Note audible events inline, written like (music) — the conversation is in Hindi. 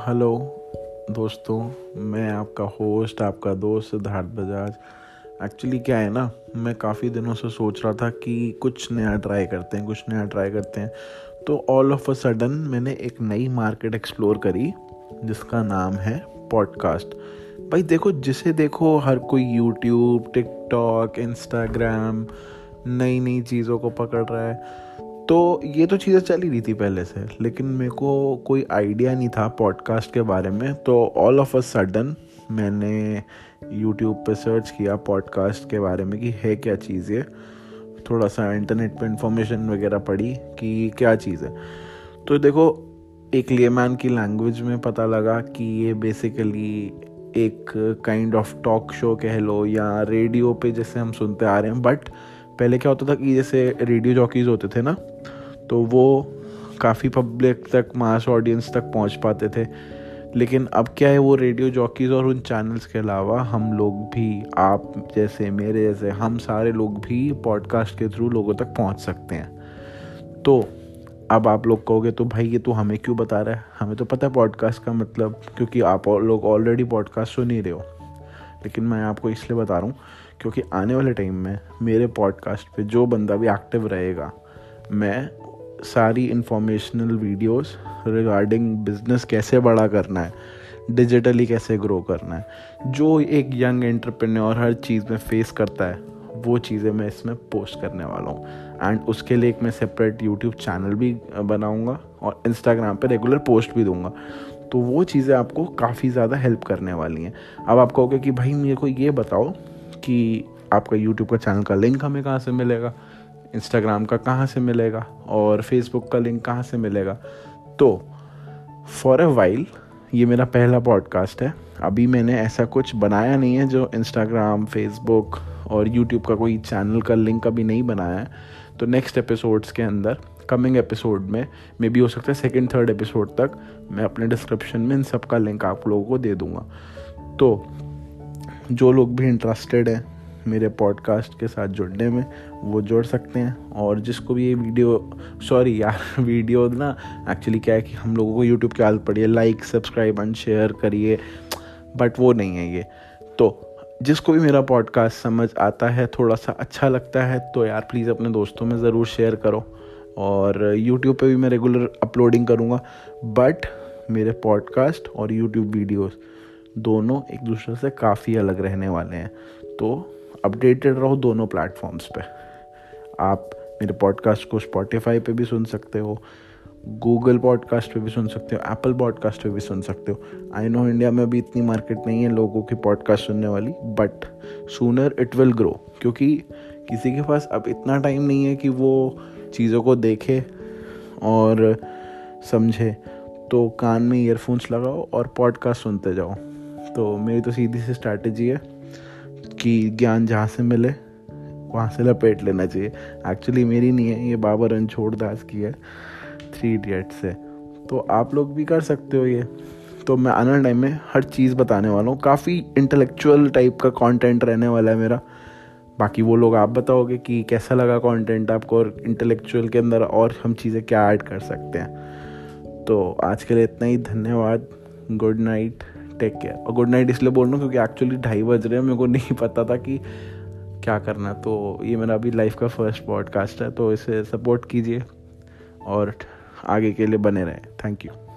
हेलो दोस्तों, मैं आपका होस्ट आपका दोस्त सिद्धार्थ बजाज। एक्चुअली क्या है ना, मैं काफ़ी दिनों से सोच रहा था कि कुछ नया ट्राई करते हैं, कुछ नया ट्राई करते हैं। तो ऑल ऑफ़ अ सडन मैंने एक नई मार्केट एक्सप्लोर करी, जिसका नाम है पॉडकास्ट भाई देखो, जिसे देखो, हर कोई यूट्यूब टिकटॉक इंस्टाग्राम नई नई चीज़ों को पकड़ रहा है। तो ये तो चीज़ें चल रही थी पहले से, लेकिन मेरे को कोई आइडिया नहीं था पॉडकास्ट के बारे में तो ऑल ऑफ़ अ सडन मैंने यूट्यूब पे सर्च किया पॉडकास्ट के बारे में कि है क्या चीज़। ये थोड़ा सा इंटरनेट पे इंफॉर्मेशन वगैरह पढ़ी कि क्या चीज़। है तो देखो, एक लेमैन की लैंग्वेज में पता लगा कि ये बेसिकली एक काइंड ऑफ़ टॉक शो कह लो या रेडियो पे जैसे हम सुनते आ रहे हैं बट पहले क्या होता था कि जैसे रेडियो जॉकीज होते थे ना तो वो काफ़ी पब्लिक तक मास ऑडियंस तक पहुँच पाते थे। लेकिन अब क्या है, वो रेडियो जॉकीज़ और उन चैनल्स के अलावा हम लोग भी, आप जैसे, मेरे जैसे, हम सारे लोग भी पॉडकास्ट के थ्रू लोगों तक पहुँच सकते हैं। तो अब आप लोग कहोगे तो भाई, ये तो हमें क्यों बता रहा है? हमें तो पता है पॉडकास्ट का मतलब क्योंकि आप लोग ऑलरेडी पॉडकास्ट सुन ही रहे हो। लेकिन मैं आपको इसलिए बता रहा हूँ क्योंकि आने वाले टाइम में मेरे पॉडकास्ट पे जो बंदा भी एक्टिव रहेगा, मैं सारी इंफॉर्मेशनल वीडियोस रिगार्डिंग बिज़नेस कैसे बड़ा करना है डिजिटली कैसे ग्रो करना है, जो एक यंग एंटरप्रेन्योर हर चीज़ में फेस करता है, वो चीज़ें मैं इसमें पोस्ट करने वाला हूँ। एंड उसके लिए एक मैं सेपरेट यूट्यूब चैनल भी बनाऊँगा और इंस्टाग्राम पे रेगुलर पोस्ट भी दूँगा। तो वो चीज़ें आपको काफ़ी ज़्यादा हेल्प करने वाली हैं। अब आप कहोगे कि भाई मेरे को ये बताओ कि आपका यूट्यूब का चैनल का लिंक हमें कहाँ से मिलेगा? इंस्टाग्राम का कहाँ से मिलेगा? और फेसबुक का लिंक कहाँ से मिलेगा? तो फॉर अ वाइल ये मेरा पहला पॉडकास्ट है। अभी मैंने ऐसा कुछ बनाया नहीं है जो इंस्टाग्राम फेसबुक और यूट्यूब का कोई चैनल का लिंक अभी नहीं बनाया है। तो नेक्स्ट एपिसोड्स के अंदर कमिंग एपिसोड में मे बी हो सकता है सेकेंड थर्ड एपिसोड तक, मैं अपने डिस्क्रिप्शन में इन सब का लिंक आप लोगों को दे दूँगा। तो जो लोग भी इंटरेस्टेड हैं मेरे पॉडकास्ट के साथ जुड़ने में, वो जुड़ सकते हैं। और जिसको भी ये वीडियो सॉरी यार (laughs) वीडियो ना एक्चुअली क्या है कि हम लोगों को यूट्यूब की आदत पड़ी है। लाइक सब्सक्राइब एंड शेयर करिए। बट वो नहीं है ये। तो जिसको भी मेरा पॉडकास्ट समझ आता है, थोड़ा सा अच्छा लगता है तो यार प्लीज़ अपने दोस्तों में ज़रूर शेयर करो। और यूट्यूब पे भी मैं रेगुलर अपलोडिंग करूँगा बट मेरे पॉडकास्ट और यूट्यूब वीडियोस दोनों एक दूसरे से काफ़ी अलग रहने वाले हैं। तो अपडेटेड रहो दोनों प्लेटफॉर्म्स पे। आप मेरे पॉडकास्ट को स्पॉटिफाई पे भी सुन सकते हो गूगल पॉडकास्ट पे भी सुन सकते हो एप्पल पॉडकास्ट पे भी सुन सकते हो। आई नो इंडिया में भी इतनी मार्केट नहीं है लोगों की पॉडकास्ट सुनने वाली but sooner it will grow क्योंकि किसी के पास अब इतना टाइम नहीं है कि वो चीज़ों को देखे और समझे तो कान में ईयरफोन्स लगाओ और पॉडकास्ट सुनते जाओ। तो मेरी तो सीधी सी स्ट्रैटेजी है कि ज्ञान जहाँ से मिले, वहाँ से लपेट लेना चाहिए। एक्चुअली मेरी नहीं है, ये बाबा रणछोड़ दास की है थ्री इडियट से। तो आप लोग भी कर सकते हो ये। तो मैं आने टाइम में हर चीज़ बताने वाला हूँ। काफ़ी इंटेलेक्चुअल टाइप का कंटेंट रहने वाला है मेरा। बाकी वो लोग, आप बताओगे कि कैसा लगा कंटेंट आपको और इंटेलेक्चुअल के अंदर और हम चीज़ें क्या ऐड कर सकते हैं? तो आज के लिए इतना ही, धन्यवाद। गुड नाइट टेक केयर और गुड नाइट इसलिए बोल रहा हूँ क्योंकि एक्चुअली ढाई बज रहे हैं, मेरे को नहीं पता था कि क्या करना तो ये मेरा अभी लाइफ का फ़र्स्ट पॉडकास्ट है तो इसे सपोर्ट कीजिए और आगे के लिए बने रहें। Thank you